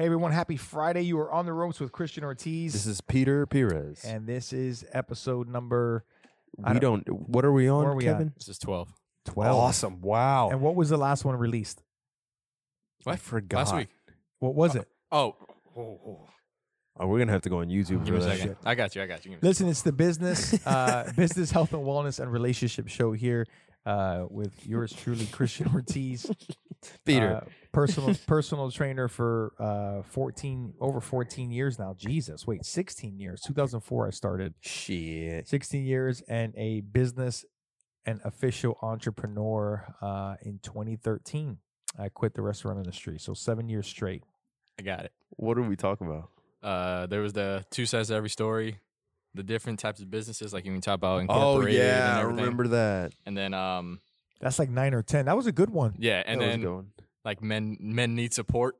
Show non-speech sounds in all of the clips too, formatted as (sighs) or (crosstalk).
Hey everyone, happy Friday. You are on the ropes with Christian Ortiz. This is Peter Perez. and this is episode number I we don't, What are we on, Where are we at? Kevin? This is 12. 12. Awesome! Wow. And what was the last one released? I forgot. Last week. What was it? Oh. Oh, we're gonna have to go on YouTube Give me for a that. second. I got you. I got you. Give me a Listen, it's the business, uh, (laughs) business, health and wellness and relationship show here uh, with yours truly, Christian (laughs) Ortiz. Peter. uh, personal personal trainer for uh, 14 over 14 years now. Jesus, wait, 16 years. 2004 I started. Shit. 16 years and a business and official entrepreneur uh, in 2013. I quit the restaurant industry, so seven years straight. I got it. What are we talking about? Uh, there was the two sides to every story, the different types of businesses, like you can talk about Oh yeah, and I remember that. And then, um, That's like nine or ten. That was a good one. yeah, and that then like men, men need support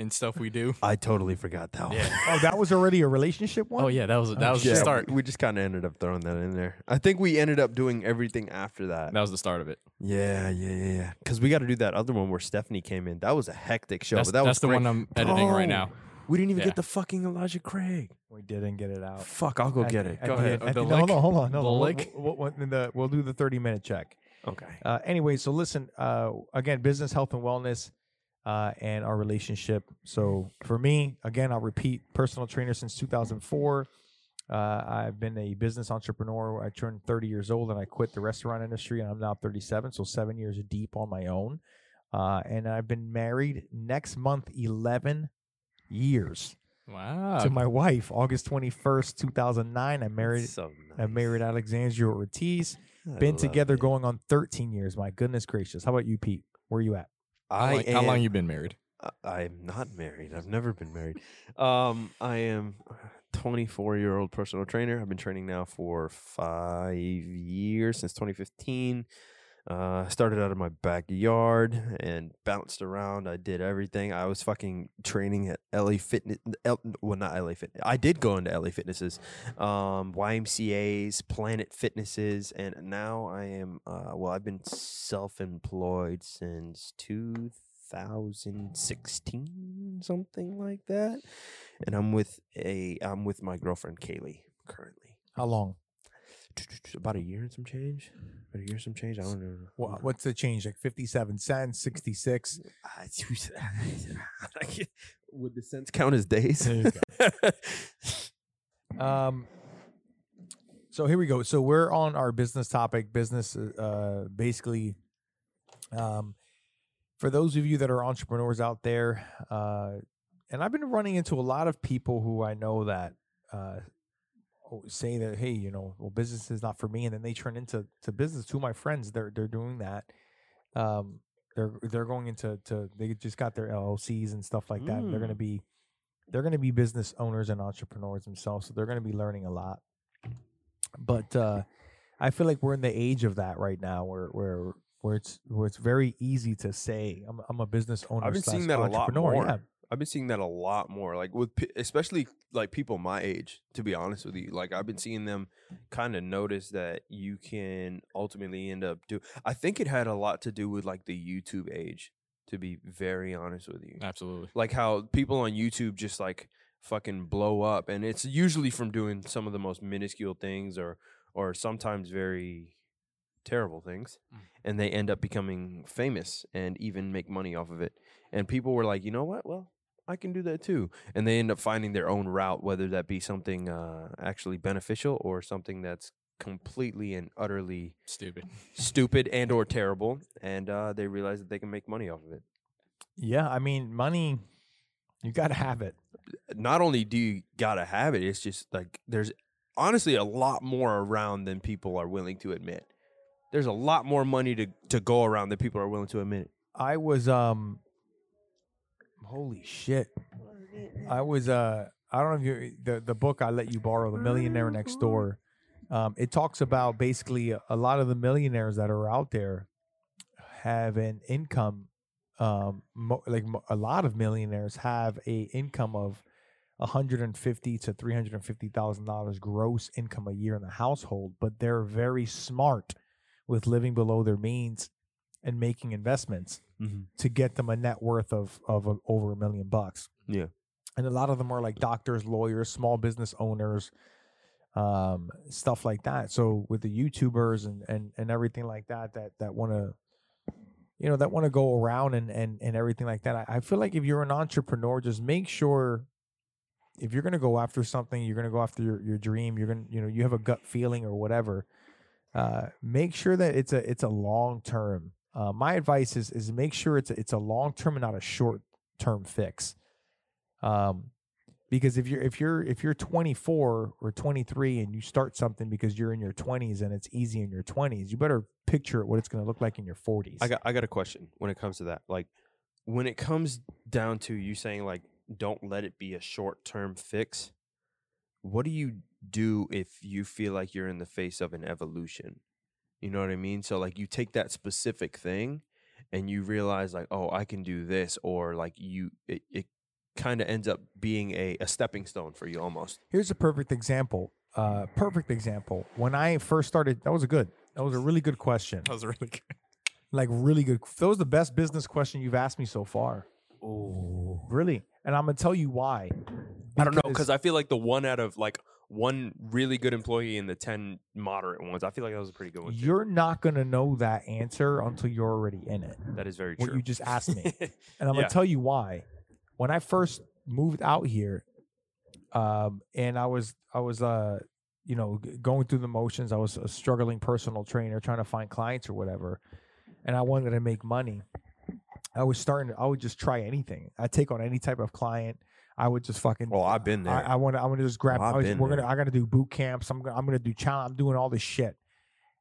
and stuff we do. (laughs) I totally forgot that one. Yeah. Oh, that was already a relationship one. Oh yeah, that was that Oh, was shit. the start. We just kind of ended up throwing that in there. I think we ended up doing everything after that. That was the start of it. Yeah, yeah, yeah, yeah. Because we got to do that other one where Stephanie came in. That was a hectic show. That's, but that that's was the great. one I'm editing right now. We didn't even Yeah. get the fucking Elijah Craig. We didn't get it out. Fuck, I'll go At- get it. at Go the ahead. end- at the the- no, lick? no, hold on, no, The no. We'll, lick? we'll, we'll, in the- we'll do the thirty minute check. Okay. Uh, anyway, so listen. Uh, again, business, health, and wellness, uh, and our relationship. So for me, again, I'll repeat: personal trainer since 2004. Uh, I've been a business entrepreneur. I turned 30 years old, and I quit the restaurant industry, and I'm now 37, so seven years deep on my own. Uh, and I've been married next month 11 years Wow. to my wife. August 21st, 2009. I married. So I married Alexandria Ortiz. I Been together it. going on 13 years. My goodness gracious. How about you, Pete? Where are you at? how, I long, am, how long you been married? I am not married. I've never been married. Um, I am a 24 year old personal trainer. I've been training now for five years since 2015. Uh, started out of my backyard and bounced around. I did everything. I was fucking training at LA Fitness. L, well, not LA Fitness. I did go into LA Fitnesses, um, YMCA's, Planet Fitnesses, and now I am. Uh, well, I've been self-employed since 2016, something like that. And I'm with a. I'm with my girlfriend Kaylee currently. How long? About a year and some change. About a year and some change. I don't know. Wha- What's the change? Like 57 cents, 66? Uh, (laughs) Would the cents count as days? (laughs) Um, so here we go. So we're on our business topic. Business, uh, basically, um, for those of you that are entrepreneurs out there, uh, and I've been running into a lot of people who I know that uh, say that, hey, you know, well, business is not for me, and then they turn into to business. Of my friends, they're they're doing that. Um, they're they're going into to they just got their LLCs and stuff like that. and they're going to Mm. be they're going to be business owners and entrepreneurs themselves, so they're going to be learning a lot. But uh, I feel like we're in the age of that right now, where where where it's where it's very easy to say I'm I'm a business owner. I've been seeing that a lot entrepreneur." more. Yeah. I've been seeing that a lot more, like with especially like people my age. To be honest with you, like I've been seeing them kind of notice that you can ultimately end up do. I think it had a lot to do with like the YouTube age. To be very honest with you, Absolutely. like how people on YouTube just like fucking blow up, and it's usually from doing some of the most minuscule things, or or sometimes very terrible things, Mm. and they end up becoming famous and even make money off of it. And people were like, you know what? Well, I can do that too, and they end up finding their own route, whether that be something uh, actually beneficial or something that's completely and utterly Stupid. stupid and or terrible and uh, they realize that they can make money off of it Yeah, I mean, money, you got to have it. not only do you gotta have it, it's just like there's honestly a lot more around than people are willing to admit. There's a lot more money to, to go around than people are willing to admit. I was um, holy shit, I was uh, I don't know if you the the book I let you borrow, The Millionaire Next Door. Um, it talks about basically a, a lot of the millionaires that are out there have an income. Um, mo- like mo- a lot of millionaires have a income of 150 to 350 thousand dollars gross income a year in the household, but they're very smart with living below their means and making investments Mm-hmm. to get them a net worth of of a, over a million bucks. Yeah. and a lot of them are like doctors, lawyers, small business owners, um, stuff like that. So with the YouTubers and and and everything like that, that that want to, you know, that want to go around and and and everything like that. I, I feel like if you're an entrepreneur, just make sure if you're gonna go after something, you're gonna go after your, your dream. You're gonna you know you have a gut feeling or whatever. Uh, make sure that it's a it's a long term. Uh, my advice is is make sure it's a, it's a long term and not a short term fix. Um, because if you're if you're if you're 24 or 23 and you start something because you're in your 20s and it's easy in your 20s, you better picture what it's going to look like in your 40s. I got I got a question when it comes to that. Like when it comes down to you saying like don't let it be a short term fix. What do you do if you feel like you're in the face of an evolution? You know what I mean? So like you take that specific thing and you realize like, oh, I can do this, or like you it, it kind of ends up being a, a stepping stone for you almost. Here's a perfect example. Uh, perfect example. When I first started, that was a good. That was a really good question. That was really good. (laughs) Like really good. That was the best business question you've asked me so far. Oh. Really, and I'm gonna tell you why. I don't know because I feel like the one out of like one really good employee and the ten moderate ones. I feel like that was a pretty good one. too. you're not gonna know that answer until you're already in it. that is very What true. you just asked me. (laughs) and I'm Yeah. gonna tell you why. When I first moved out here, um, and I was I was uh you know going through the motions. I was a struggling personal trainer trying to find clients or whatever, and I wanted to make money. I was starting. To, I would just try anything. I would take on any type of client. I would just fucking. well, I've been there. I, I want to. I want to just grab. I was- we're there. gonna. I got to do boot camps. I'm. Gonna, I'm gonna do challenge. I'm doing all this shit,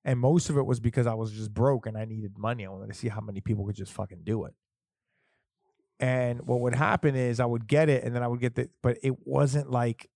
and most of it was because I was just broke and I needed money. I wanted to see how many people could just fucking do it. And what would happen is I would get it, and then I would get the. But it wasn't like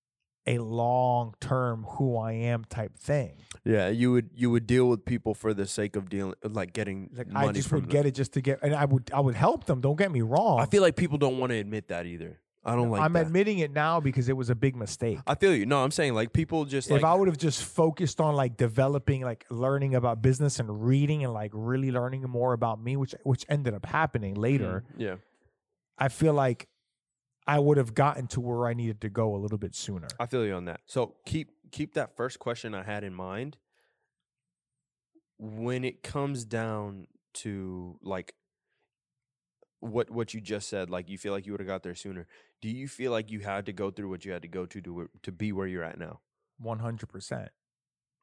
a long term who I am type thing. yeah, you would you would deal with people for the sake of dealing, like getting Like I just would them. get it just to get, and I would. I would help them. Don't get me wrong. I feel like people don't want to admit that either. I don't like I'm that. admitting it now because it was a big mistake. I feel you. No, I'm saying like people just like if I would have just focused on like developing, like learning about business and reading and like really learning more about me, which which ended up happening later, Mm, yeah. I feel like I would have gotten to where I needed to go a little bit sooner. I feel you on that. So keep keep that first question I had in mind. When it comes down to like what what you just said, like you feel like you would have got there sooner. Do you feel like you had to go through what you had to go to to to be where you're at now? One hundred percent,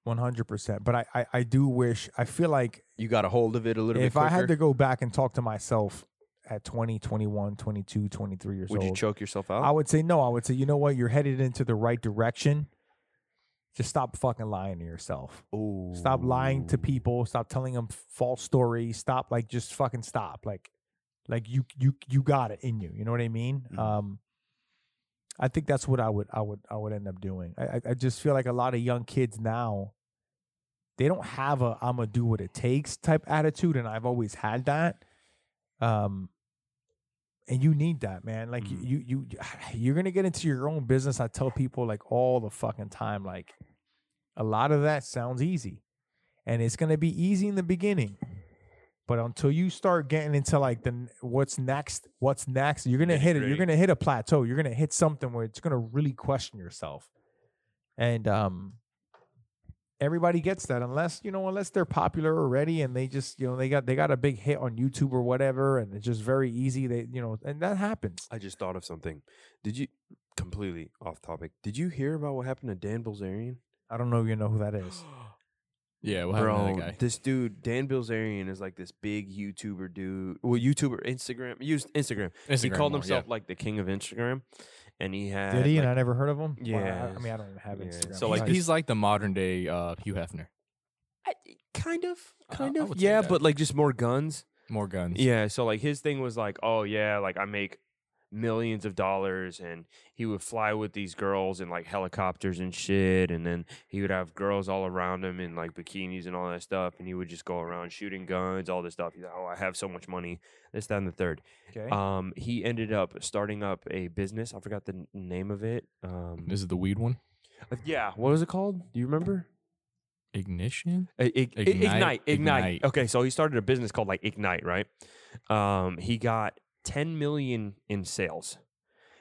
one hundred percent. But I, I I do wish. I feel like You got a hold of it a little if bit if I had to go back and talk to myself at 20, 21, 22, 23 years would you choke yourself out? I would say no. I would say, you know what? You're headed into the right direction. Just stop fucking lying to yourself. Ooh. Stop lying to people. Stop telling them false stories. Stop like just fucking stop. Like like you you you got it in you. You know what I mean? Mhm. Um I think that's what I would I would I would end up doing. I I- just feel like a lot of young kids now they don't have a I'm gonna do what it takes type attitude, and I've always had that. Um, and you need that, man. Like Mhm. you you (sighs) you're gonna get into your own business. I tell people like all the fucking time, like a lot of that sounds easy, and it's gonna be easy in the beginning. But until you start getting into like the what's next, what's next, you're gonna hit it. You're gonna hit a plateau. You're gonna hit something where it's gonna really question yourself. And um, everybody gets that unless you know unless they're popular already and they just you know they got they got a big hit on YouTube or whatever, and it's just very easy. They you know and that happens. I just thought of something. Did you completely off topic? Did you hear about what happened to Dan Bilzerian? I don't know if you know who that is. (gasps) (gasps) Yeah, what happened to Bro, that guy? this dude Dan Bilzerian is like this big YouTuber dude. Well, YouTuber, Instagram, used Instagram. he Instagram called more, himself yeah. like the king of Instagram, and he had. Did he? and I like- never heard of him. Well, I- I, mean I don't even have Yeah. Instagram. So, like, Nice. he's like the modern day uh, Hugh Hefner. I- kind of, kind I of, yeah, but like just more guns. More guns. Yeah, so like his thing was like, oh yeah, like I make millions of dollars and he would fly with these girls in like helicopters and shit and then he would have girls all around him in like bikinis and all that stuff and he would just go around shooting guns, all this stuff. He's like, Oh, I have so much money. This, that, and the third. okay. Um he ended up starting up a business. I forgot the n- name of it. Um This is the weed one. uh, yeah, what was it called? Do you remember? Ignition. I- I- I- Ignite? ignite, ignite, Ignite. Okay, so he started a business called like Ignite, right? Um, he got 10 million in sales,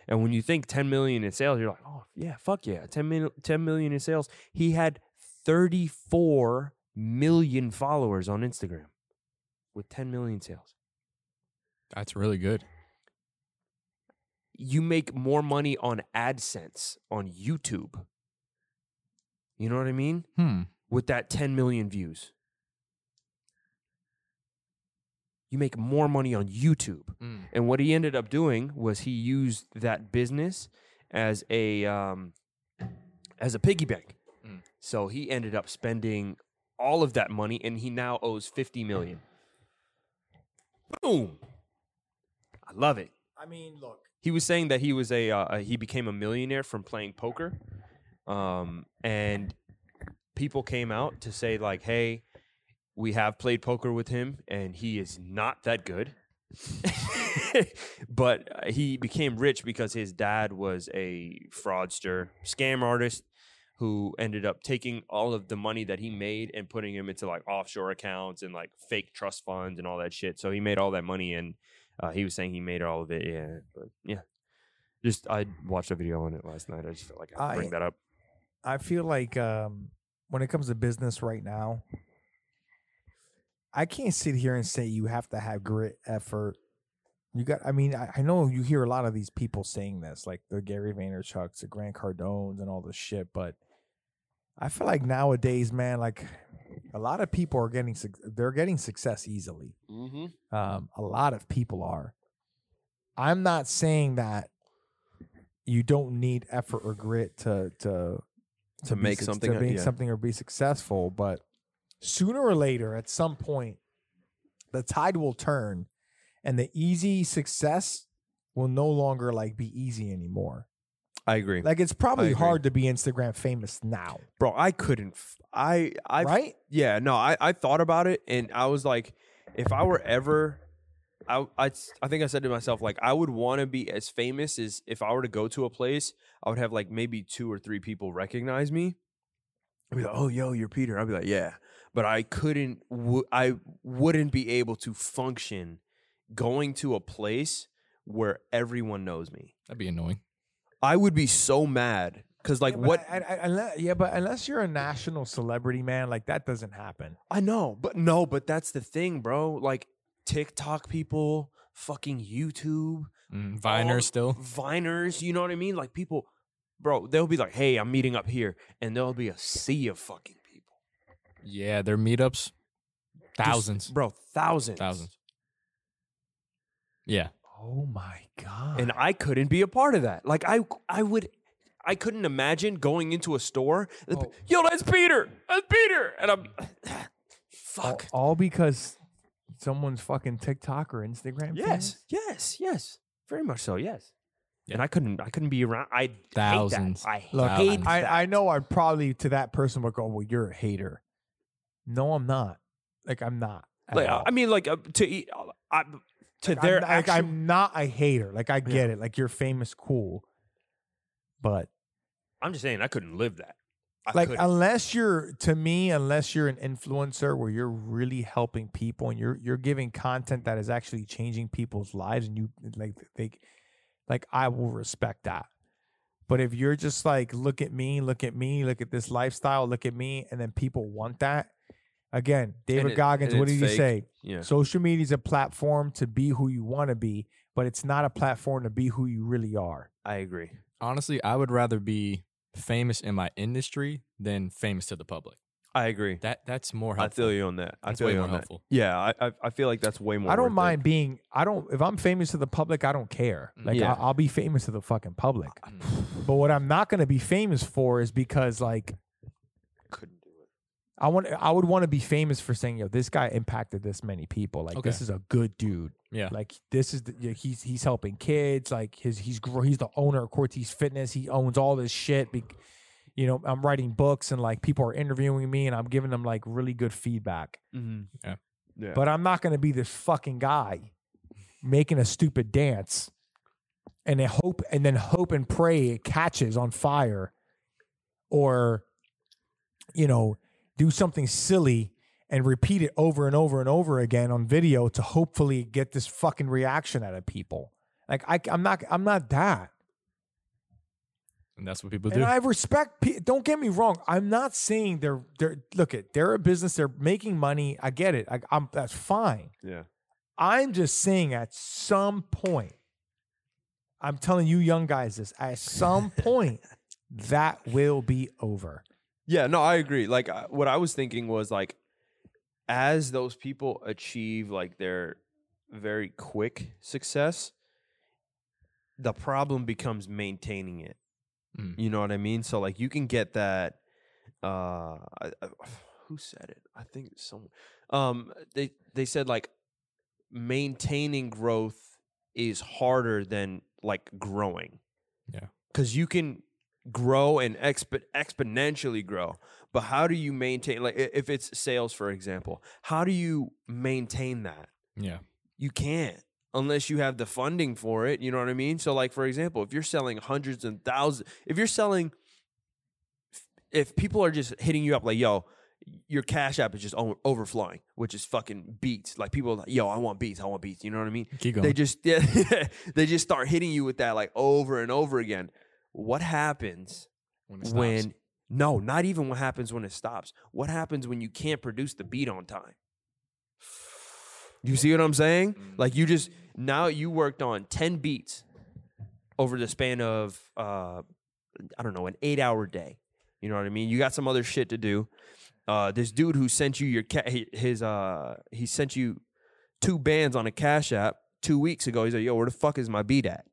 And when you think 10 million in sales, you're like, oh yeah, fuck yeah, 10 million, 10 million in sales. He had 34 million followers on Instagram with 10 million sales. That's really good. You make more money on AdSense on YouTube. You know what I mean? Hmm. With that 10 million views. You make more money on YouTube. Mm. And what he ended up doing was he used that business as a um, as a piggy bank. Mm. So he ended up spending all of that money, and he now owes fifty million. Boom! I love it. I mean, look. He was saying that he was a uh, he became a millionaire from playing poker, um, and people came out to say like, "Hey, we have played poker with him, and he is not that good." (laughs) but uh, he became rich because his dad was a fraudster, scam artist who ended up taking all of the money that he made and putting him into like offshore accounts and like fake trust funds and all that shit. So he made all that money and uh, he was saying he made all of it. Yeah, but yeah, just I watched a video on it last night. I just felt like I'd bring I- that up. I feel like um, when it comes to business right now, I can't sit here and say you have to have grit, effort. You got. I mean, I, I know you hear a lot of these people saying this, like the Gary Vaynerchuk's, the Grant Cardones, and all this shit. But I feel like nowadays, man, like a lot of people are getting suc- they're getting success easily. Mm-hmm. Um, a lot of people are. I'm not saying that you don't need effort or grit to to To be make something, to make yeah. something or be successful, but sooner or later, at some point, the tide will turn, and the easy success will no longer like be easy anymore. I agree, Like it's probably hard to be Instagram famous now, bro. I couldn't. F- I I right? Yeah, no, I, I thought about it and I was like, if I were ever, I, I, I think I said to myself, like, I would want to be as famous as if I were to go to a place, I would have like maybe two or three people recognize me. I'd be like, oh, yo, you're Peter. I'd be like, yeah. But I couldn't, w- I wouldn't be able to function going to a place where everyone knows me. That'd be annoying. I would be so mad. Cause like Yeah, what I, I, I, unless, yeah, but unless you're a national celebrity, man, like that doesn't happen. I know, but no, but that's the thing, bro. Like TikTok people, fucking YouTube, Mm. all- Viner still. Viners, you know what I mean? Like people, bro, they'll be like, "Hey, I'm meeting up here," and there'll be a sea of fucking people, Yeah, their meetups. Just- Thousands. bro, thousands, Thousands. Yeah. Oh my god! and I couldn't be a part of that. Like I, I would. I couldn't imagine going into a store. Oh. Yo, that's Peter. That's Peter. And I'm, (sighs) fuck. all because someone's fucking TikTok or Instagram. Yes, famous? yes, yes. Very much so. Yes. Yeah. And I couldn't. I couldn't be around. I Thousands. Hate that. I Look, hate Thousands. I, that. I know I'd probably to that person would go, "Well, you're a hater." No, I'm not. Like I'm not. Like, all. I mean, like uh, to eat. uh, I, to Like, their I'm, like, actual. I'm not a hater. Like I get it. Like you're famous, cool, but I'm just saying, I couldn't live that. I like couldn't. unless you're to me unless you're an influencer where you're really helping people and you're you're giving content that is actually changing people's lives and you like they like I will respect that. But if you're just like look at me, look at me, look at this lifestyle, look at me and then people want that. Again, David it- Goggins, what it's did he say? yeah. Social media is a platform to be who you want to be, but it's not a platform to be who you really are. I agree. Honestly, I would rather be famous in my industry than famous to the public. I agree. That that's more Helpful. I feel you on that. I That's feel way you more on that. Yeah, I, I I feel like that's way more. I don't worth it. mind being. I don't. If I'm famous to the public, I don't care. Like Yeah. I, I'll be famous to the fucking public. But what I'm not going to be famous for is because like Couldn't do it. I want. I would want to be famous for saying, "Yo, this guy impacted this many people. Like this is a good dude. Yeah. Like this is the, yeah, he's he's helping kids. Like his he's gr- he's the owner of Cortez Fitness. He owns all this shit. Be, you know, I'm writing books and like people are interviewing me and I'm giving them like really good feedback. Mm-hmm. Yeah. Yeah. But I'm not going to be this fucking guy making a stupid dance and then hope and then hope and pray it catches on fire or you know do something silly and repeat it over and over and over again on video to hopefully get this fucking reaction out of people like I, i'm not i'm not that And that's what people do. And I respect. pe- Don't get me wrong. I'm not saying they're they're look at they're a business. They're making money. I get it. I, I'm that's fine. Yeah. I'm just saying at some point, I'm telling you young guys this. At some (laughs) point, that will be over. Yeah, no, I agree. Like uh, what I was thinking was like as those people achieve like their very quick success, the problem becomes maintaining it. Mm. You know what I mean? So like you can get that uh I, I, (sighs) who said it? I think someone um they they said like maintaining growth is harder than like growing. Yeah. Cuz you can grow and exp- exponentially grow. But how do you maintain like if it's sales for example, how do you maintain that? yeah. You can't unless you have the funding for it. You know what I mean? So, like for example, if you're selling hundreds and thousands, if you're selling, if people are just hitting you up like, "Yo, your cash app is just overflowing," which is fucking beats. Like people, like, "Yo, I want beats. I want beats." You know what I mean? Keep going. They just (laughs) yeah, they just start hitting you with that like over and over again. What happens when it stops. when? No, not even what happens when it stops. What happens when you can't produce the beat on time? You see what I'm saying? Mm. Like you just now you worked on 10 beats over the span of uh I don't know, an 8-hour day. You know what I mean? You got some other shit to do. Uh this dude who sent you your ca- his uh he sent you two bands on a Cash App 2 weeks ago. He's like, "Yo, where the fuck is my beat at?"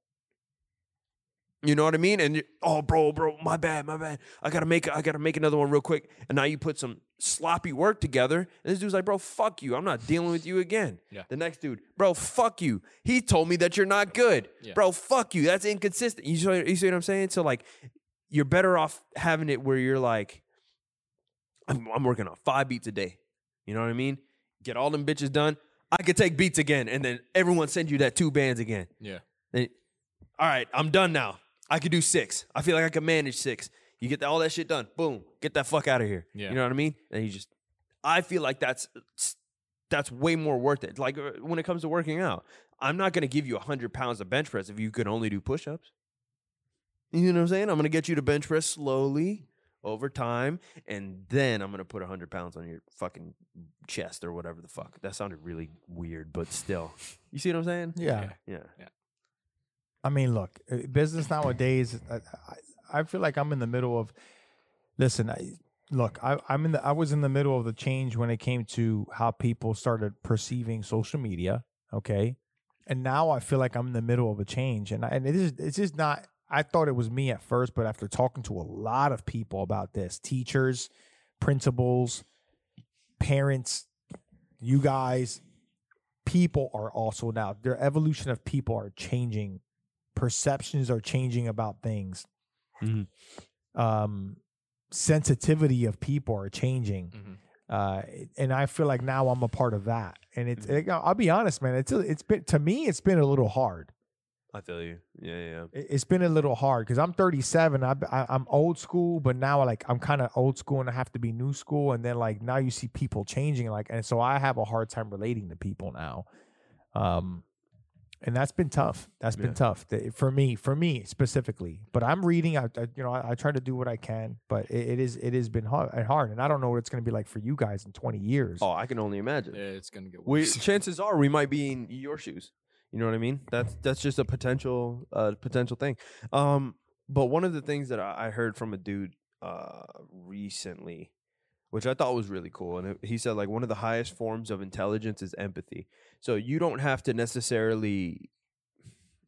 You know what I mean? And oh, bro, bro, my bad, my bad. I gotta make, I gotta make another one real quick. And now you put some sloppy work together. And this dude's like, bro, fuck you. I'm not dealing with you again. Yeah. The next dude, bro, fuck you. He told me that you're not good, Yeah. bro. Fuck you. That's inconsistent. You see, you see what I'm saying? So like, you're better off having it where you're like, I'm, I'm working on five beats a day. You know what I mean? Get all them bitches done. I could take beats again, and then everyone send you that two bands again. yeah. Then, all right, I'm done now. I could do six. I feel like I can manage six. You get all that shit done. Boom. Get that fuck out of here. Yeah. You know what I mean? And you just, I feel like that's that's way more worth it. Like uh, when it comes to working out, I'm not gonna give you hundred pounds of bench press if you could only do push-ups. You know what I'm saying? I'm gonna get you to bench press slowly over time, and then I'm gonna put hundred pounds on your fucking chest or whatever the fuck. That sounded really weird, but still, you see what I'm saying? Yeah. Yeah. Yeah. I mean, look, uh, business nowadays. I, I, feel like I'm in the middle of. Listen, I, look, I, I'm in the. I was in the middle of the change when it came to how people started perceiving social media. Okay, and now I feel like I'm in the middle of a change, and I, and it is. It's just not. I thought it was me at first, but after talking to a lot of people about this, teachers, principals, parents, you guys, people are also now their evolution of people are changing perceptions are changing about things Mhm. um sensitivity of people are changing Mhm. uh and i feel like now i'm a part of that and it's it- i'll be honest man it's it's been to me it's been a little hard I feel you. Yeah, yeah. It- it's been a little hard because i'm 37 I, I, i'm old school but now like i'm kind of old school and i have to be new school and then like now you see people changing like and so i have a hard time relating to people now um and that's been tough that's been Yeah. tough for me for me specifically but i'm reading i, I you know I, I try to do what i can but it, it is it has been hard, hard and i don't know what it's going to be like for you guys in 20 years Oh, I can only imagine. Yeah, it's gonna get We (laughs) chances are we might be in your shoes. You know what I mean? That's that's just a potential uh potential thing. Um but one of the things that I, I heard from a dude uh recently which I thought was really cool and he said like one of the highest forms of intelligence is empathy. So you don't have to necessarily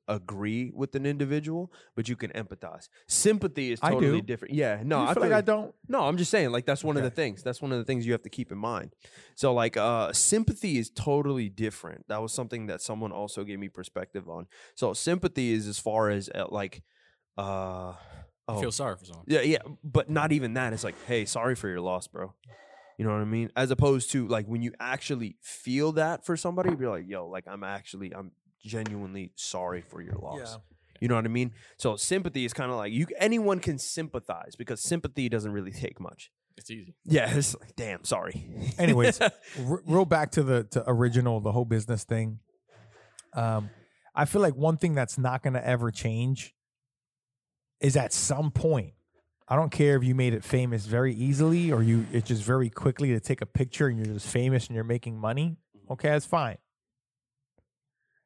agree with an individual, but you can empathize. Sympathy is totally different. Yeah, no, I feel like i don't No, I'm just saying, like that's one of the things. That's one of the things you have to keep in mind. So, like, uh, sympathy is totally different. That was something that someone also gave me perspective on. So, sympathy is as far as uh, like, uh, oh, Feel sorry for someone. yeah, yeah, but not even that. It's like, hey, sorry for your loss, bro. You know what I mean? As opposed to like when you actually feel that for somebody, you're like, yo, like I'm actually, I'm genuinely sorry for your loss. You know what I mean? So sympathy is kind of like you. Anyone can sympathize because sympathy doesn't really take much. It's easy. Yeah, it's like, damn, sorry. Anyways, (laughs) R- real back to the to original the whole business thing um i feel like one thing that's not going to ever change is at some point. I don't care if you made it famous very easily or you it's just very quickly to take a picture and you're just famous and you're making money. Okay, that's fine.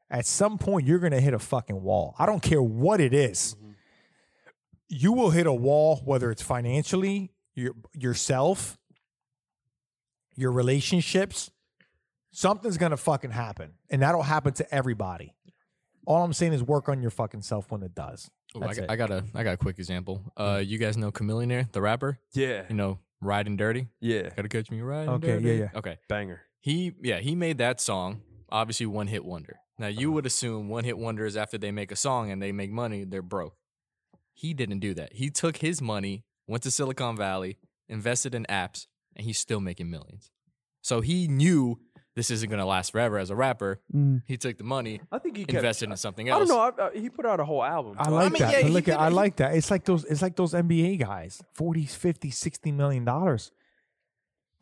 At some point, you're gonna hit a fucking wall. I don't care what it is. Mhm. You will hit a wall, whether it's financially, your yourself, your relationships. Something's gonna fucking happen, and that'll happen to everybody. All I'm saying is work on your fucking self when it does. Ooh, I, got. I got a I got a quick example. Uh, you guys know Chamillionaire, the rapper. Yeah. You know, riding dirty. Yeah. Gotta catch me riding Okay, yeah, dirty. yeah. Okay. Banger. He yeah he made that song. Obviously, one hit wonder. Now you would assume one hit wonder is after they make a song and they make money, they're broke. He didn't do that. He took his money, went to Silicon Valley, invested in apps, and he's still making millions. So he knew this isn't gonna last forever as a rapper. Mm. He took the money, I think he kept, invested in something else. I don't know. I, I, he put out a whole album. I like mean, that. yeah, look at, did- I like that. It's like those it's like those NBA guys, 40, 50, 60 million dollars.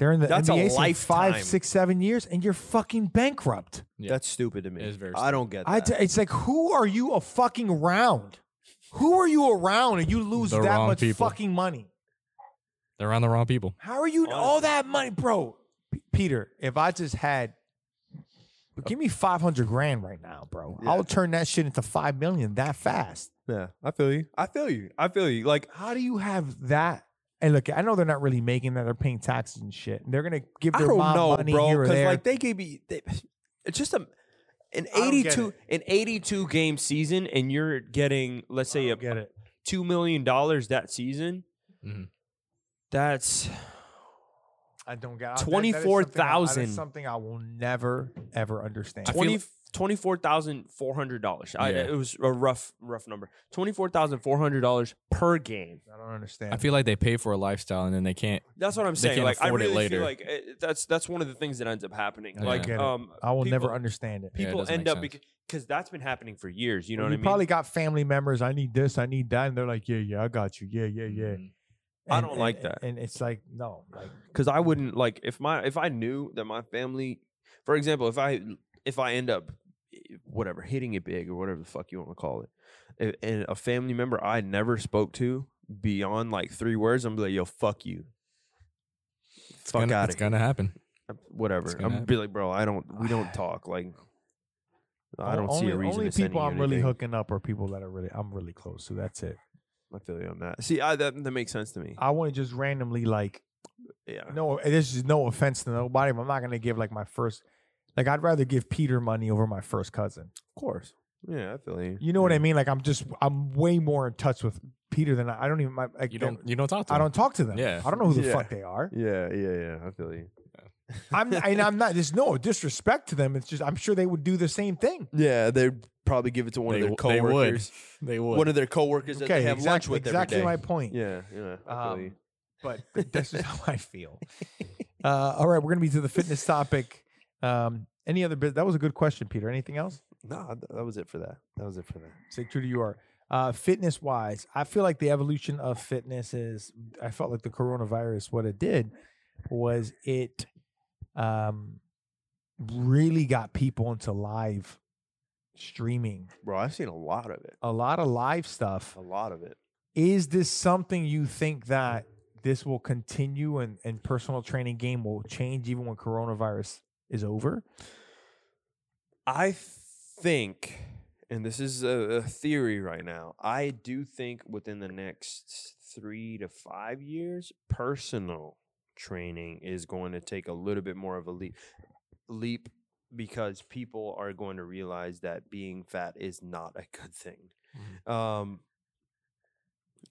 They're in the That's NBA since five, lifetime. years, and you're fucking bankrupt. Yeah. That's stupid to me. It is very I don't get that. I t- it's like, who are you a fucking around? Who are you around and you lose The that much people. fucking money? They're on the wrong people. How are you all that money, bro? P- Peter, if I just had, give me five hundred grand right now, bro. Yeah. I'll turn that shit into five million that fast. yeah, I feel you. I feel you. I feel you. Like How do you have that? And look, I know they're not really making that; they're paying taxes and shit. And they're gonna give I their don't mom know, money bro. here or there. like they gave me, they, it's just a an I don't get eighty-two an eighty-two game season, and you're getting let's say a get it. two million dollars that season. Mhm. That's I don't get it. That- that is that is 24,000. Something I will never ever understand. I feel- 20 $24,400. Yeah. It was a rough, rough number. $24,400 per game. I don't understand. I feel like they pay for a lifestyle and then they can't. That's what I'm They saying. can't Like I afford it really later. feel like eh, that's that's one of the things that ends up happening. Yeah. Like Get um I will never understand it. Yeah, it people end up sense. because that's been happening for years, you know you what I mean? probably got family members. I need this. I need that, and they're like, "Yeah, yeah, I got you. Yeah, yeah, yeah." Mhm. I don't like that. And it's like, no, like because I wouldn't like if my if I knew that my family, for example, if I if I end up eh, whatever hitting it big or whatever the fuck you want to call it, and a family member I never spoke to beyond like three words, I'm be like, yo, fuck you, It's fuck gonna, out it's here, gonna happen. whatever. gonna I'm happen. be like, bro, I don't, we don't (sighs) talk. Like, I don't only, see a reason Only to send people I'm really hooking up are people that are really I'm really close to. That's it. I feel you on that. See, I, that that makes sense to me. I want to just randomly like yeah, no. This is no offense to nobody, but I'm not gonna give like my first. Like I'd rather give Peter money over my first cousin. of course. Yeah, I feel you. You know what I mean? Like I'm just I'm way more in touch with Peter than I, I don't even my, like You don't. You don't talk to. I them. don't talk to them. Yeah. I don't know who the Yeah. fuck they are. Yeah, yeah, yeah. I feel you. I'm and I'm not. There's no disrespect to them. It's just I'm sure they would do the same thing. Yeah, they'd probably give it to one They of their w- they would. coworkers. They would. One of their coworkers that Okay, they have exactly, lunch with exactly every day. my point. Yeah, yeah. I feel Um, you. but th- this is how I feel. (laughs) Uh, all right, we're gonna be to the fitness topic. Um, any other bit? That was a good question, Peter. Anything else? No, th- that was it for that. That was it for that. Say true to you are. Uh, fitness wise, I feel like the evolution of fitness is. I felt like the coronavirus. What it did was it um, really got people into live streaming. Bro, I've seen a lot of it. A lot of live stuff. A lot of it. Is this something you think that this will continue and, and personal training game will change even when coronavirus is over? I think, and this is a, a theory right now, I do think within the next three to five years, personal training is going to take a little bit more of a leap, leap because people are going to realize that being fat is not a good thing. Um,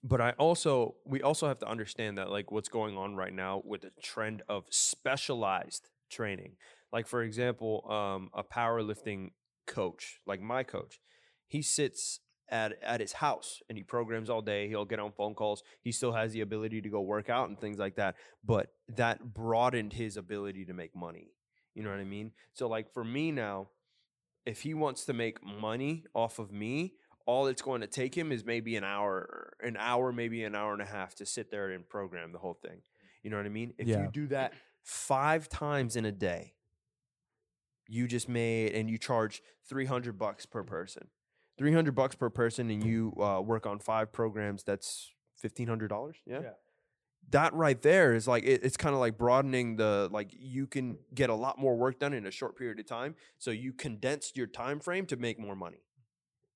but I also we also have to understand that like what's going on right now with the trend of specialized training. Like for example, um, a powerlifting coach, like my coach, he sits at at his house and he programs all day. He'll get on phone calls. He still has the ability to go work out and things like that. But that broadened his ability to make money. You know what I mean? So like for me now, if he wants to make money off of me, all it's going to take him is maybe an hour, an hour, maybe an hour and a half to sit there and program the whole thing. You know what I mean? If Yeah. you do that five times in a day, you just made and you charge 300 bucks per person. Three hundred bucks per person, and you uh, work on five programs. That's fifteen hundred dollars. Yeah? Yeah. That right there is like it, it's kind of like broadening the like you can get a lot more work done in a short period of time. So you condensed your time frame to make more money.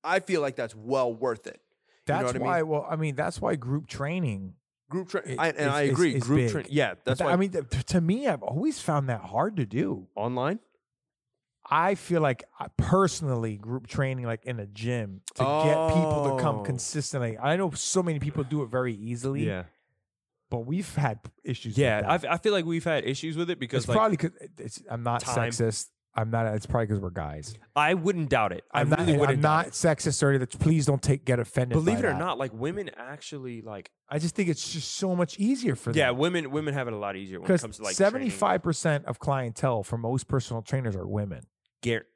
I feel like that's well worth it. You know That's what I mean? why. Well, I mean, that's why group training. Group training, and it's- I agree. it's group big. training, yeah, that's that- why. I mean, th- to me, I've always found that hard to do. online. I feel like I personally group training like in a gym to get people to come Oh. consistently. I know so many people do it very easily. Yeah. But we've had issues. Yeah, with I, I feel like we've had issues with it because it's like probably because it's. I'm not time. sexist. I'm not. It's probably because we're guys. I wouldn't doubt it. I I'm really not. wouldn't. I'm not sexist or that. Please don't take get offended. Believe it or that. not, like women actually like I just think it's just so much easier for them. yeah, women women have it a lot easier when it because comes to like seventy five percent of clientele for most personal trainers are women. Training. Gar-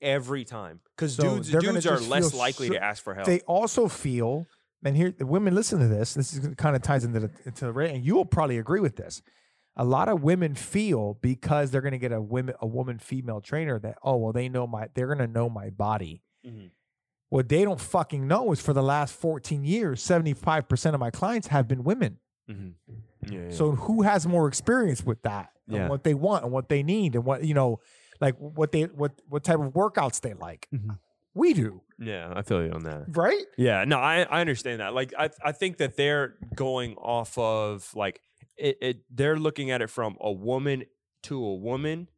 every time because So dudes they're dudes are less likely so- to ask for help. They also feel, and here the women listen to this. This is kind of ties into the into the rate, and you will probably agree with this. A lot of women feel because they're going to get a women a woman female trainer that oh well they know my they're going to know my body. Mhm. What they don't fucking know is for the last 14 years, 75% of my clients have been women. Mhm. Yeah, yeah. So who has more experience with that? Yeah. And what they want and what they need and what you know, like what they what what type of workouts they like. Mhm. We do, yeah, I feel you on that. right? Yeah, no, I I understand that. Like I I think that they're going off of like it, it they're looking at it from a woman to a woman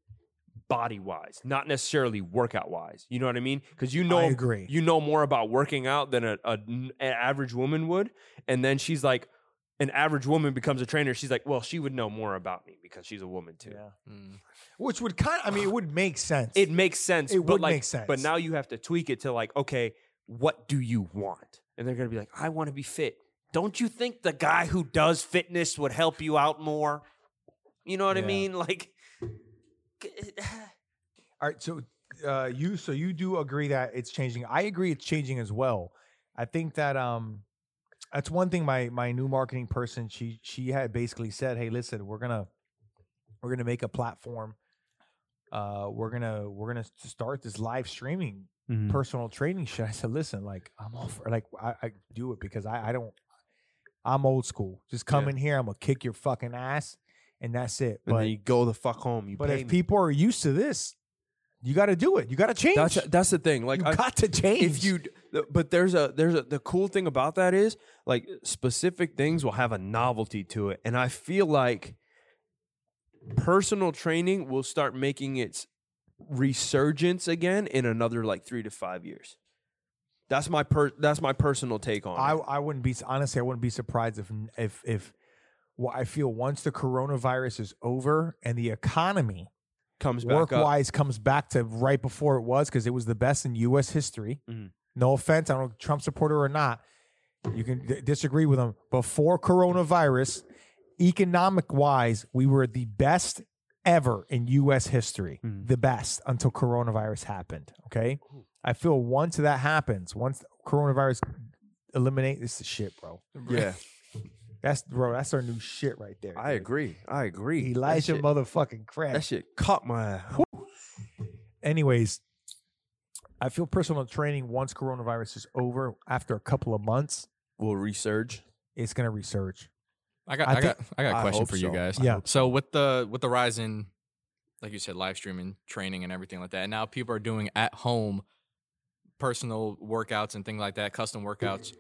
body wise, not necessarily workout wise. You know what I mean? Because you know I agree. you know more about working out than a, a n- an average woman would, and then she's like an average woman becomes a trainer. She's like, well, she would know more about me because she's a woman too. Yeah. Mm. Which would kind of, I mean, it would make sense. It makes sense. It but would like, make sense. But now you have to tweak it to like, okay, what do you want? And they're gonna be like, I want to be fit. Don't you think the guy who does fitness would help you out more? You know what I mean? Like, (sighs) All right, so uh, you so you do agree that it's changing. I agree it's changing as well. I think that um that's one thing my my new marketing person she she had basically said, "Hey, listen, we're to we're to make a platform uh we're to we're to start this live streaming Mm-hmm. personal training shit." I said, "Listen, like I'm all for like I, I do it because I I don't I'm old school. Just come Yeah. in here, I'm to kick your fucking ass and that's it." And But then you go the fuck home. You but if me. people are used to this, you got to do it. You got to change. that's that's the thing. Like you I, got to change. if you but there's a there's a the cool thing about that is like specific things will have a novelty to it and i feel like personal training will start making its resurgence again in another like 3 to 5 years that's my per that's my personal take on I it. I wouldn't be honestly I wouldn't be surprised if if if well, I feel once the coronavirus is over and the economy comes back work up wise comes back to right before it was because it was the best in U.S. history. Mhm. No offense, I don't know Trump supporter or not. You can d- disagree with him. Before coronavirus, economic wise, we were the best ever in U.S. history. Mhm. The best until coronavirus happened. Okay, I feel once that happens, once coronavirus eliminate this is shit, bro. yeah That's bro. That's our new shit right there. i dude. agree i agree Elijah that shit, motherfucking crap. that shit caught my ass. anyways, I feel personal training once coronavirus is over, after a couple of months, will resurge it's gonna resurge. I got I I, think- got I got a I question hope for you guys. Yeah. So with the with the rise in like you said, live streaming, training and everything like that, and now people are doing at home personal workouts and things like that, custom workouts.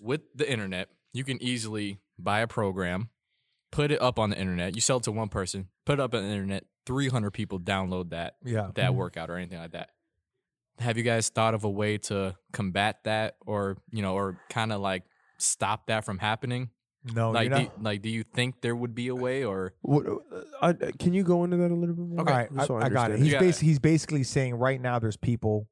With the internet, you can easily buy a program, put it up on the internet. You sell it to one person, put it up on the internet. Three hundred people download that Yeah, that workout or anything like that. Have you guys thought of a way to combat that, or you know, or kind of like stop that from happening? No, like, you're do, not. like, do you think there would be a way, or what, uh, I, can you go into that a little bit more All right, Just so I, I got it. understand He's, You got basi- he's basically saying right now there's people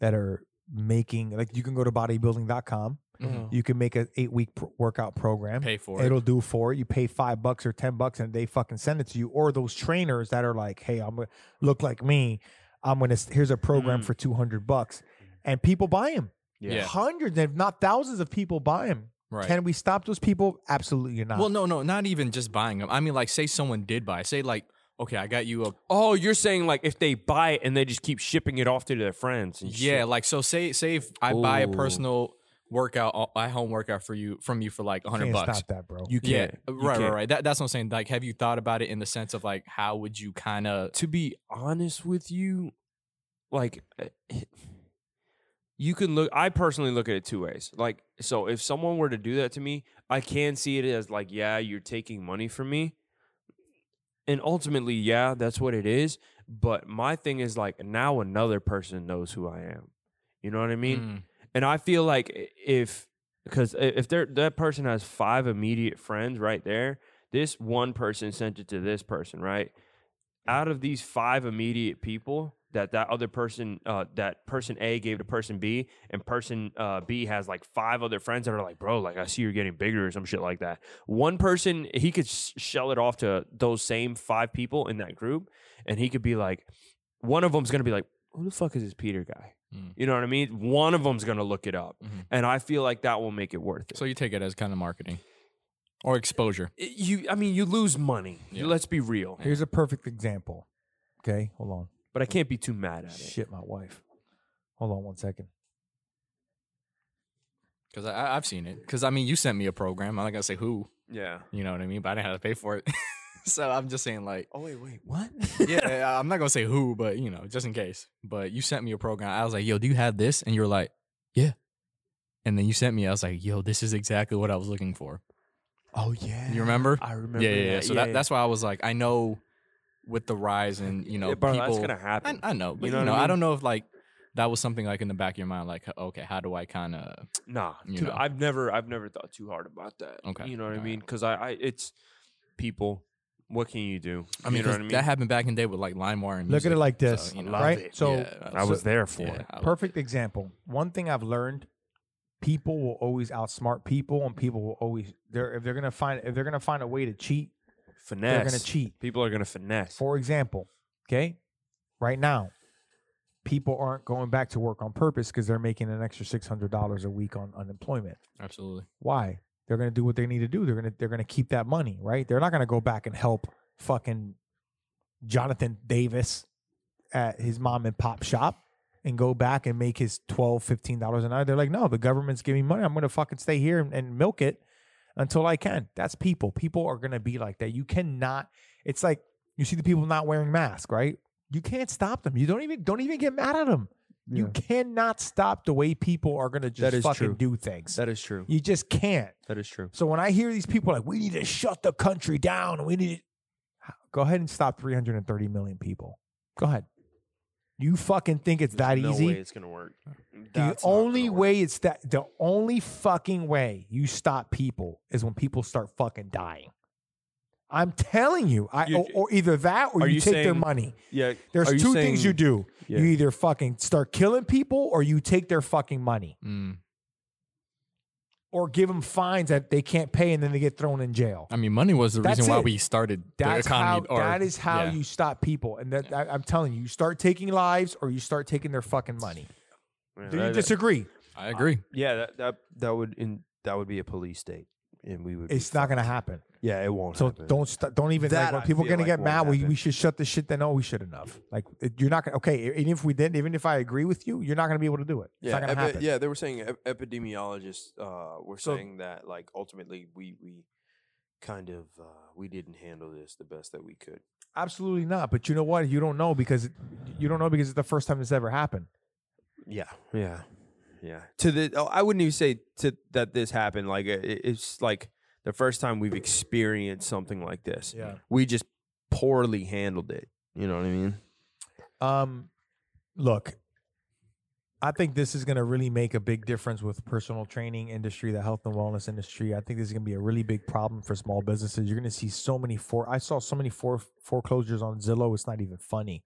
that are making like you can go to bodybuilding.com. Mhm. You can make an eight week pr- workout program. pay for it? It'll do for it. You pay five bucks or ten bucks, and they fucking send it to you. Or those trainers that are like, "Hey, I'm gonna look like me. I'm gonna here's a program Mm. for two hundred bucks," and people buy them. Yeah. Hundreds, if not thousands, of people buy them. Right. Can we stop those people? Absolutely not. well, no, no, not even just buying them. I mean, like, say someone did buy. Say, like, okay, I got you a Oh, you're saying like if they buy it and they just keep shipping it off to their friends and yeah, shit. like so. Say say if I buy a personal workout, a home workout for you from you for like a hundred Can't bucks. stop that, bro. you Yeah, can't. You right, right, can't. right. That, that's what I'm saying. Like, have you thought about it in the sense of like, how would you kind of? To be honest with you, like eh, you can look I personally look at it two ways. Like so if someone were to do that to me, I can see it as like yeah, you're taking money from me. And ultimately, yeah, that's what it is, but my thing is like now another person knows who I am. You know what I mean? Mm, And I feel like if because if that person has five immediate friends right there, this one person sent it to this person, right? Out of these five immediate people that that other person uh, that person A gave to person B, and person uh, B has like five other friends that are like, bro, like I see you're getting bigger or some shit like that. One person he could sh- shell it off to those same five people in that group, and he could be like, one of them's gonna be like, who the fuck is this Peter guy? Mm. You know what I mean? One of them's gonna look it up, Mhm. and I feel like that will make it worth it. so you take it as kind of marketing or exposure. It- you, I mean, you lose money. Yeah. Let's be real, Here's a perfect example. Okay, hold on. but I can't be too mad at it. Shit, my wife. Hold on one second. Because I, I- I've seen it. Because I mean, you sent me a program. I'm not gonna say who. Yeah. You know what I mean? But I didn't have to pay for it. (laughs) so I'm just saying, like, Oh wait, wait, what? (laughs) yeah, I'm not gonna say who, but you know, just in case. But you sent me a program. I was like, yo, do you have this? And you're like, yeah. And then you sent me. I was like, yo, this is exactly what I was looking for. oh yeah. You remember? I remember. yeah, yeah, yeah. So that, that's why I was like, I know with the rise and you know Yeah, bro, people. that's gonna I, happen. I know, but you know know, what I I, don't know if like that was something like in the back of your mind, like okay, how do I kind of Nah, dude. I've never, I've never thought too hard about that. Okay, you know what I mean? Because I, I, it's people. What can you do? I mean, you know 'cause what I mean? that happened back in the day with like LimeWire and Look at it like so, this, you know. Love right? it. So, Yeah, I was there for yeah, it. I love- perfect example. One thing I've learned: people will always outsmart people, and people will always they're if they're gonna find if they're gonna find a way to cheat, Finesse. they're gonna cheat. People are gonna finesse. For example, okay, right now, people aren't going back to work on purpose because they're making an extra six hundred dollars a week on unemployment. Absolutely. Why? They're gonna do what they need to do. They're gonna they're gonna keep that money, right? They're not gonna go back and help fucking Jonathan Davis at his mom and pop shop and go back and make his 12 15 dollars an hour. They're like, no, the government's giving me money. I'm gonna fucking stay here and, and milk it until I can. That's people. People are gonna be like that. You cannot. It's like you see the people not wearing masks, right? You can't stop them. You don't even don't even get mad at them. You cannot stop the way people are gonna just is fucking true. do things. That is true. you just can't. That is true. So when I hear these people like, we need to shut the country down, we need to go ahead and stop 330 million people. Go ahead. You fucking think it's that no easy? way it's gonna work. the That's not only gonna work. way it's that the only fucking way you stop people is when people start fucking dying. I'm telling you, I You- or, or either that or Are you, you take their saying- money. Yeah. There's are you two things you saying- do. Yeah. You either fucking start killing people or you take their fucking money Mm. or give them fines that they can't pay and then they get thrown in jail. I mean, money was the That's reason why it. we started That's the economy. how. or, that is how yeah. you stop people, and that I, I'm telling you, you start taking lives or you start taking their fucking money. Yeah, Do you that- disagree? I agree. Yeah, that that that would in that would be a police state, and we would. It's not going to happen. Yeah, it won't. So happen. don't st- don't even That like when people are feel going to get mad. We, happen. we should shut the shit. Then no, we should enough. Like it- you're not gonna. Okay, even if we didn't, even if I agree with you, you're not going to be able to do it. It's Yeah, not epi- happen. yeah, they were saying ep- epidemiologists uh, were So- saying that like ultimately we we kind of uh, we didn't handle this the best that we could. Absolutely not. But you know what? You don't know because you don't know because it's the first time this ever happened. Yeah, yeah, yeah. To the oh, I wouldn't even say to that this happened. Like it, it's like the first time we've experienced something like this. Yeah. we just poorly handled it. You know what I mean? Um, look, I think this is going to really make a big difference with personal training industry, the health and wellness industry. I think this is going to be a really big problem for small businesses. You're going to see so many for. I saw so many for, foreclosures on Zillow. It's not even funny,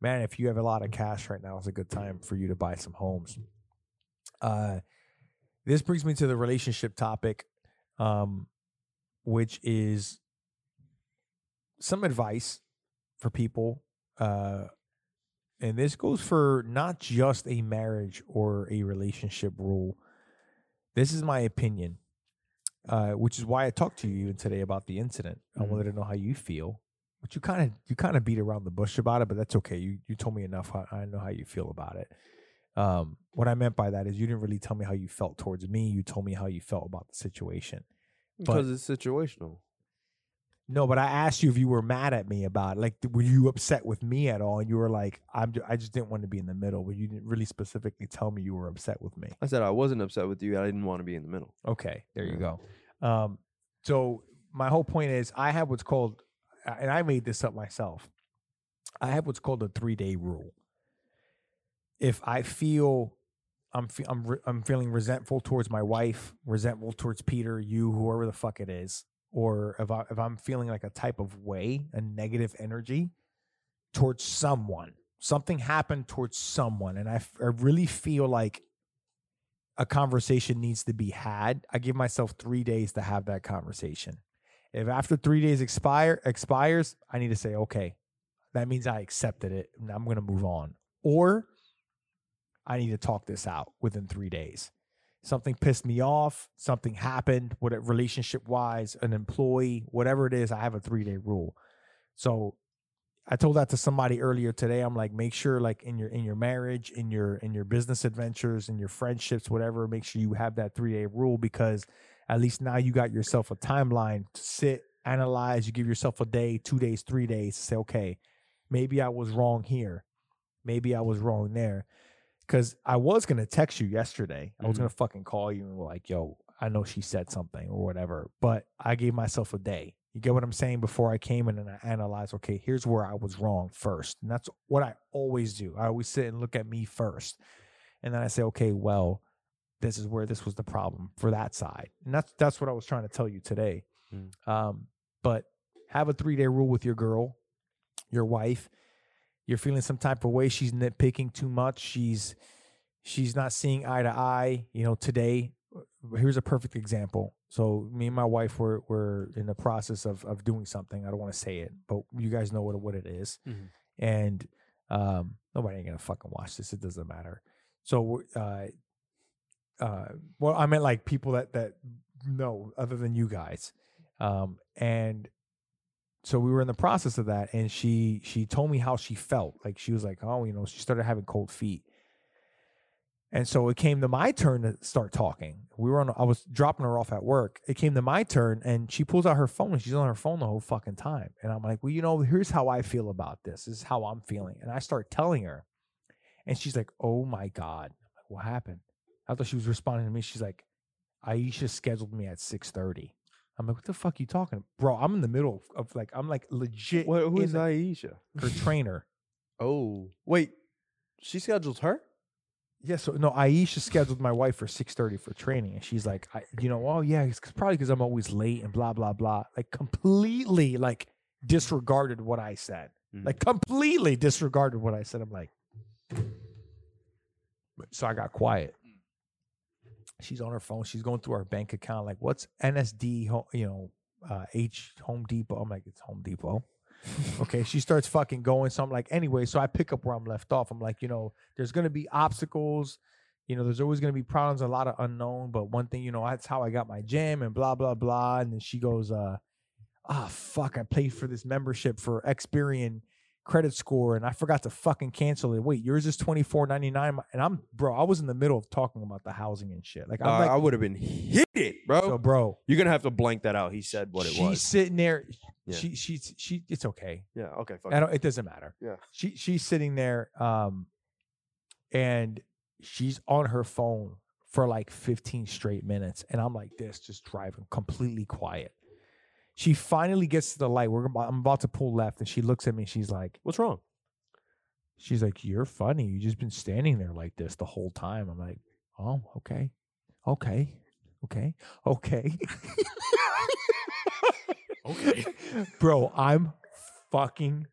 man. If you have a lot of cash right now, it's a good time for you to buy some homes. Uh, this brings me to the relationship topic, um, which is some advice for people uh and this goes for not just a marriage or a relationship rule this is my opinion uh which is why i talked to you even today about the incident i Mhm. wanted to know how you feel but you kind of you kind of beat around the bush about it, but that's okay. You you told me enough. I, I know how you feel about it. Um, what I meant by that is you didn't really tell me how you felt towards me. You told me how you felt about the situation. Because it's situational. No, but I asked you if you were mad at me about it. Like, were you upset with me at all? And you were like, "I'm. I just didn't want to be in the middle." But you didn't really specifically tell me you were upset with me. I said I wasn't upset with you. I didn't want to be in the middle. Okay, there you go. Um, so my whole point is, I have what's called, and I made this up myself. I have what's called a three day rule. If I feel I'm fe- I'm re- I'm feeling resentful towards my wife, resentful towards Peter, you, whoever the fuck it is, or if I if I'm feeling like a type of way, a negative energy towards someone, something happened towards someone, and I, f- I really feel like a conversation needs to be had. I give myself three days to have that conversation. If after three days expire expires, I need to say, okay, that means I accepted it and I'm gonna move on. Or I need to talk this out within three days. Something pissed me off, something happened, whatever relationship wise, an employee, whatever it is, I have a three day rule. So I told that to somebody earlier today. I'm like, make sure like in your in your marriage, in your in your business adventures, in your friendships, whatever, make sure you have that three day rule because at least now you got yourself a timeline to sit, analyze. You give yourself a day, two days, three days say, okay, maybe I was wrong here, maybe I was wrong there. Because I was gonna text you yesterday. I was gonna fucking call you and be like, yo, I know she said something or whatever, but I gave myself a day. You get what I'm saying? Before I came in and I analyzed, okay, here's where I was wrong first. And that's what I always do. I always sit and look at me first. And then I say, okay, well, this is where this was the problem for that side. And that's that's what I was trying to tell you today. Mm. Um, but have a three day rule with your girl, your wife. You're feeling some type of way. She's nitpicking too much. She's she's not seeing eye to eye. You know, today, here's a perfect example. So me and my wife were were in the process of of doing something. I don't want to say it, but you guys know what what it is. Mhm. And um, nobody ain't gonna fucking watch this. It doesn't matter. So uh, uh, well, I meant like people that that know other than you guys. Um, and so we were in the process of that, and she she told me how she felt. Like she was like, oh, you know, she started having cold feet. And so it came to my turn to start talking. We were on. I was dropping her off at work. It came to my turn, and she pulls out her phone. and She's on her phone the whole fucking time. And I'm like, well, you know, here's how I feel about this. This is how I'm feeling. And I start telling her, and she's like, oh my god, what happened? I thought she was responding to me. She's like, Aisha scheduled me at 6:30. I'm like, what the fuck you talking, bro? I'm in the middle of, of like, I'm like legit. What, who in is the- Aisha? Her trainer. Oh, wait. She scheduled her? Yeah, so no, Aisha scheduled my wife for six thirty for training, and she's like, I, you know, oh yeah, it's 'cause- probably because I'm always late and blah blah blah. Like completely like disregarded what I said. Mhm. Like completely disregarded what I said. I'm like, so I got quiet. She's on her phone. She's going through our bank account. Like, what's NSD? You know, uh, H Home Depot. I'm like, it's Home Depot. okay, she starts fucking going. So I'm like, anyway, so I pick up where I'm left off. I'm like, you know, there's gonna be obstacles. You know, there's always gonna be problems, a lot of unknown. But one thing, you know, that's how I got my gym and blah blah blah. And then she goes, uh, ah, fuck, I paid for this membership for Experian credit score and I forgot to fucking cancel it. Wait, yours is twenty four ninety nine, and I'm bro. I was in the middle of talking about the housing and shit. Like I'm Uh, like, I would have been heated, bro. so bro. You're gonna have to blank that out. He said what it she's was. She's sitting there. Yeah. She she's she. It's okay. Yeah. Okay. Fuck I it. don't. It doesn't matter. Yeah. She she's sitting there, um, and she's on her phone for like 15 straight minutes, and I'm like this, just driving completely quiet. She finally gets to the light. We're about, I'm about to pull left, and she looks at me. And she's like, What's wrong? she's like, "You're funny. You just been standing there like this the whole time." I'm like, "Oh, okay, okay, okay, okay." Okay. (laughs) bro, I'm fucking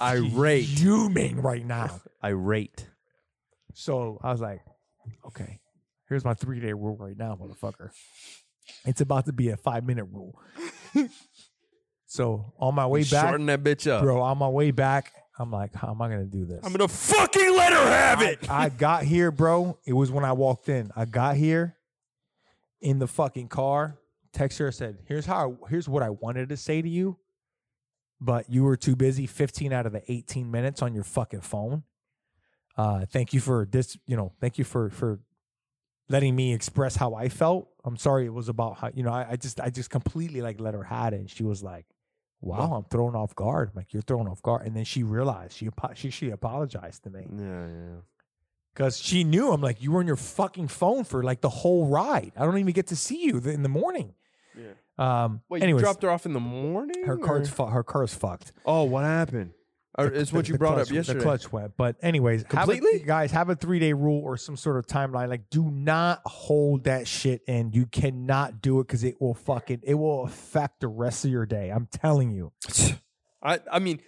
Irate. fuming right now. Irate. So I was like, okay, here's my three day rule right now, motherfucker. It's about to be a five minute rule. (laughs) so on my way back, Shorten that bitch up. bro, on my way back, I'm like, how am I gonna do this? I'm gonna fucking let her have it. I (laughs) got here, bro. It was when I walked in. I got here in the fucking car. Text her said, "Here's how. I, here's what I wanted to say to you. but you were too busy 15 out of the 18 minutes on your fucking phone. Uh, thank you for this, you know, thank you for for letting me express how I felt. I'm sorry it was about how, you know, I, I just I just completely like let her had it. And she was like, Wow, I'm thrown off guard. I'm like, you're thrown off guard. And then she realized she she she apologized to me Yeah, yeah. because she knew I'm like, you were on your fucking phone for like the whole ride. I don't even get to see you in the morning. Yeah. Um, Wait, anyways, you dropped her off in the morning? her car's fu- her car's fucked. Oh, what happened? The- it's what the- you the brought clutch- up yesterday. The clutch went. But anyways, have a- guys, have a three day rule or some sort of timeline. Like, do not hold that shit in. You cannot do it because it will fucking it will affect the rest of your day. I'm telling you. (sighs) I I mean,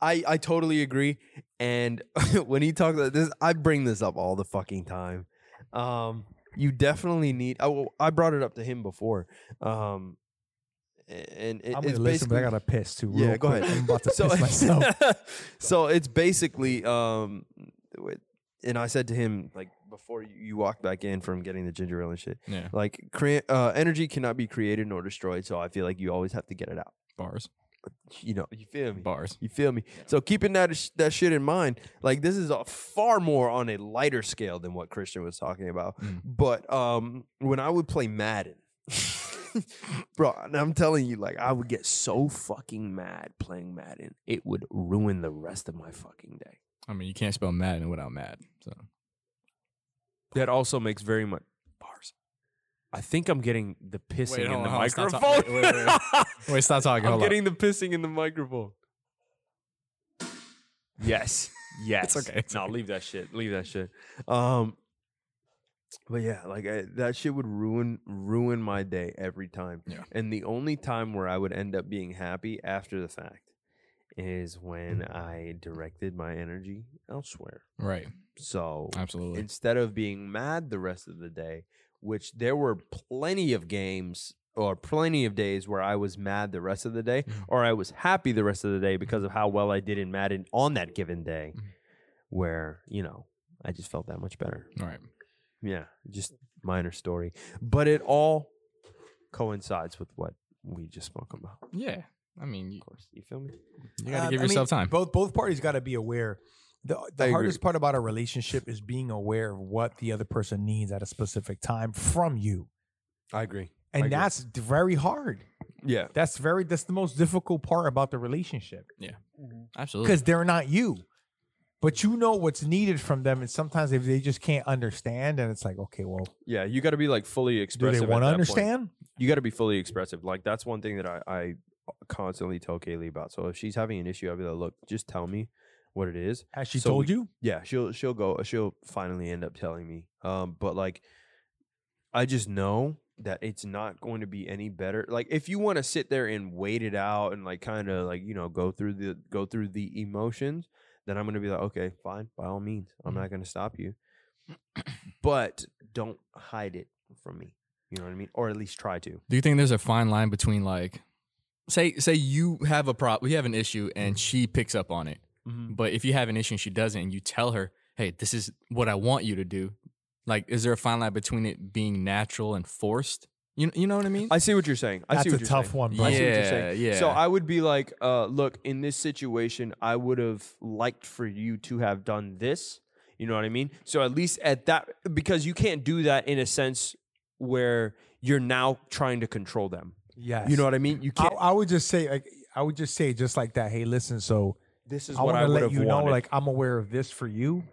I I totally agree. And (laughs) when he talks about this, I bring this up all the fucking time. Um, you definitely need. I, I brought it up to him before. Um, and it, I'm it's gonna listen, but I gotta piss too. Yeah, real go quick. ahead. I'm about to (laughs) so, piss myself. (laughs) so it's basically um, and I said to him like before you, you walked back in from getting the ginger ale and shit, Yeah. like crea- uh, energy cannot be created nor destroyed. So I feel like you always have to get it out. Bars. You know, you feel me? Bars. You feel me? So keeping that sh- that shit in mind, like this is a far more on a lighter scale than what Christian was talking about. Mm. But um, when I would play Madden, (laughs) (laughs) bro, and I'm telling you, like I would get so fucking mad playing Madden, it would ruin the rest of my fucking day. I mean, you can't spell Madden without mad. So That also makes very much bars. I think I'm getting the pissing Wait, in the on, hold stop microphone. Wait, wait, wait. (laughs) wait, stop talking. I'm Hold on. getting the pissing in the microphone. Yes. (laughs) Yes. okay, it's no, okay. leave that shit. Leave that shit. Um, but yeah, like I, that shit would ruin ruin my day every time. Yeah. And the only time where I would end up being happy after the fact is when I directed my energy elsewhere. Right. So Absolutely. instead of being mad the rest of the day, which there were plenty of games or plenty of days where I was mad the rest of the day, Mhm. or I was happy the rest of the day because of how well I did in Madden on that given day, Mhm. where, you know, I just felt that much better. All right. Yeah, just minor story. But it all coincides with what we just spoke about. Yeah. I mean, you, Of course. You feel me? you got to Um, give I mean, yourself time. Both both parties got to be aware. The I the agree. hardest part about a relationship is being aware of what the other person needs at a specific time from you, I agree. and agree. that's very hard. Yeah. That's very that's the most difficult part about the relationship Yeah. Absolutely. because they're not you, but you know what's needed from them, and sometimes if they just can't understand, and it's like, okay, well, Yeah, you got to be like fully expressive do they want to that point. understand? you got to be fully expressive. Like that's one thing that I, I constantly tell Kaylee about. So if she's having an issue, I'll be like, look, just tell me what it is. Has she So told we- you? Yeah, she'll she'll go. She'll finally end up telling me. Um, but like, I just know that it's not going to be any better. Like if you want to sit there and wait it out and like kind of like you know go through the go through the emotions, then I'm gonna be like, okay, fine, by all means, I'm Mhm. not gonna stop you. (clears throat) but don't hide it from me. You know what I mean? Or at least try to. Do you think there's a fine line between like, say, say you have a problem, you have an issue, and she picks up on it, but if you have an issue and she doesn't, and you tell her, "Hey, this is what I want you to do," like, is there a fine line between it being natural and forced? You you know what I mean? I see what you're saying. I That's see a what you're tough saying. one, I see what you're Yeah, saying. yeah. So I would be like, uh, look, in this situation, I would have liked for you to have done this. You know what I mean? So at least at that, because you can't do that in a sense where you're now trying to control them. Yes. You know what I mean? You I, can't. I would just say like I would just say just like that. Hey, listen. So this is I what want I to would let have you know, like I'm aware of this for you.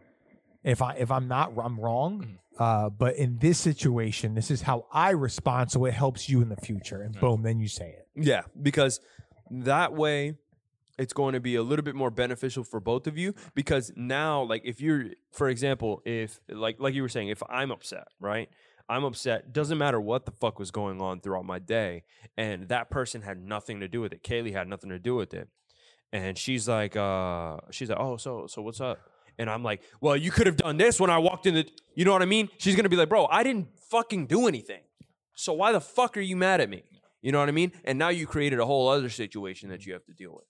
If I if I'm not, I'm wrong. Uh, but in this situation, this is how I respond, so it helps you in the future. And boom, then you say it. Yeah, because that way it's going to be a little bit more beneficial for both of you because now like if you're for example, if like like you were saying if I'm upset, right? I'm upset, doesn't matter what the fuck was going on throughout my day and that person had nothing to do with it. Kaylee had nothing to do with it. And she's like uh she's like, "Oh, so so what's up?" And I'm like, "Well, you could have done this when I walked in the You know what I mean? She's to be like, "Bro, I didn't fucking do anything." So why the fuck are you mad at me? You know what I mean? And now you created a whole other situation that you have to deal with.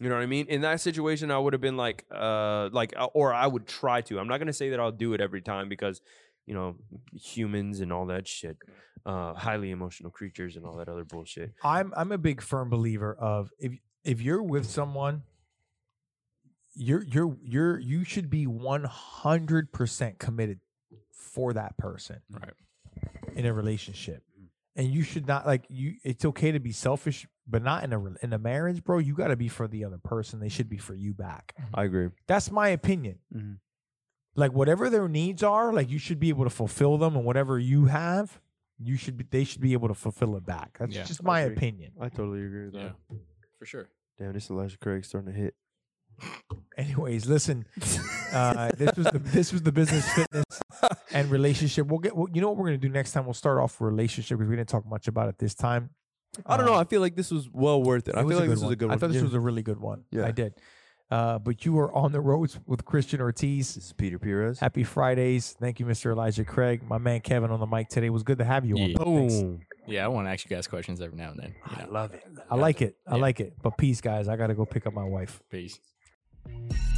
You know what I mean? In that situation, I would have been like, uh, like, uh, or I would try to. I'm not gonna say that I'll do it every time because, you know, humans and all that shit, uh, highly emotional creatures and all that other bullshit. I'm I'm a big firm believer of if if you're with someone, you're you're you're you should be one hundred percent committed for that person Right. in a relationship, and you should not like you. It's okay to be selfish, but not in a in a marriage, bro. You got to be for the other person. They should be for you back. I agree. That's my opinion. Mhm. Like whatever their needs are, like you should be able to fulfill them, and whatever you have, you should be. They should be able to fulfill it back. That's Yeah, just my agree. opinion. I totally agree with that. Yeah. For sure. Damn, this Elijah Craig starting to hit. Anyways, listen. (laughs) Uh, this was the this was the business fitness and relationship. We'll get. Well, you know what we're gonna do next time? We'll start off with relationship because we didn't talk much about it this time. I don't know. Um, I feel like this was well worth it. I it was feel like good this was a good one. I thought this Yeah. was a really good one. Yeah. I did. Uh, but you were on the roads with Christian Ortiz. This is Peter Perez. Happy Fridays. Thank you, Mr. Elijah Craig. My man Kevin on the mic today. It was good to have you on. Yeah. bro. Thanks. Boom. Yeah, I want to ask you guys questions every now and then. You know, love it. I like it. I Yeah. like it. But peace, guys. I got to go pick up my wife. peace. Thank you.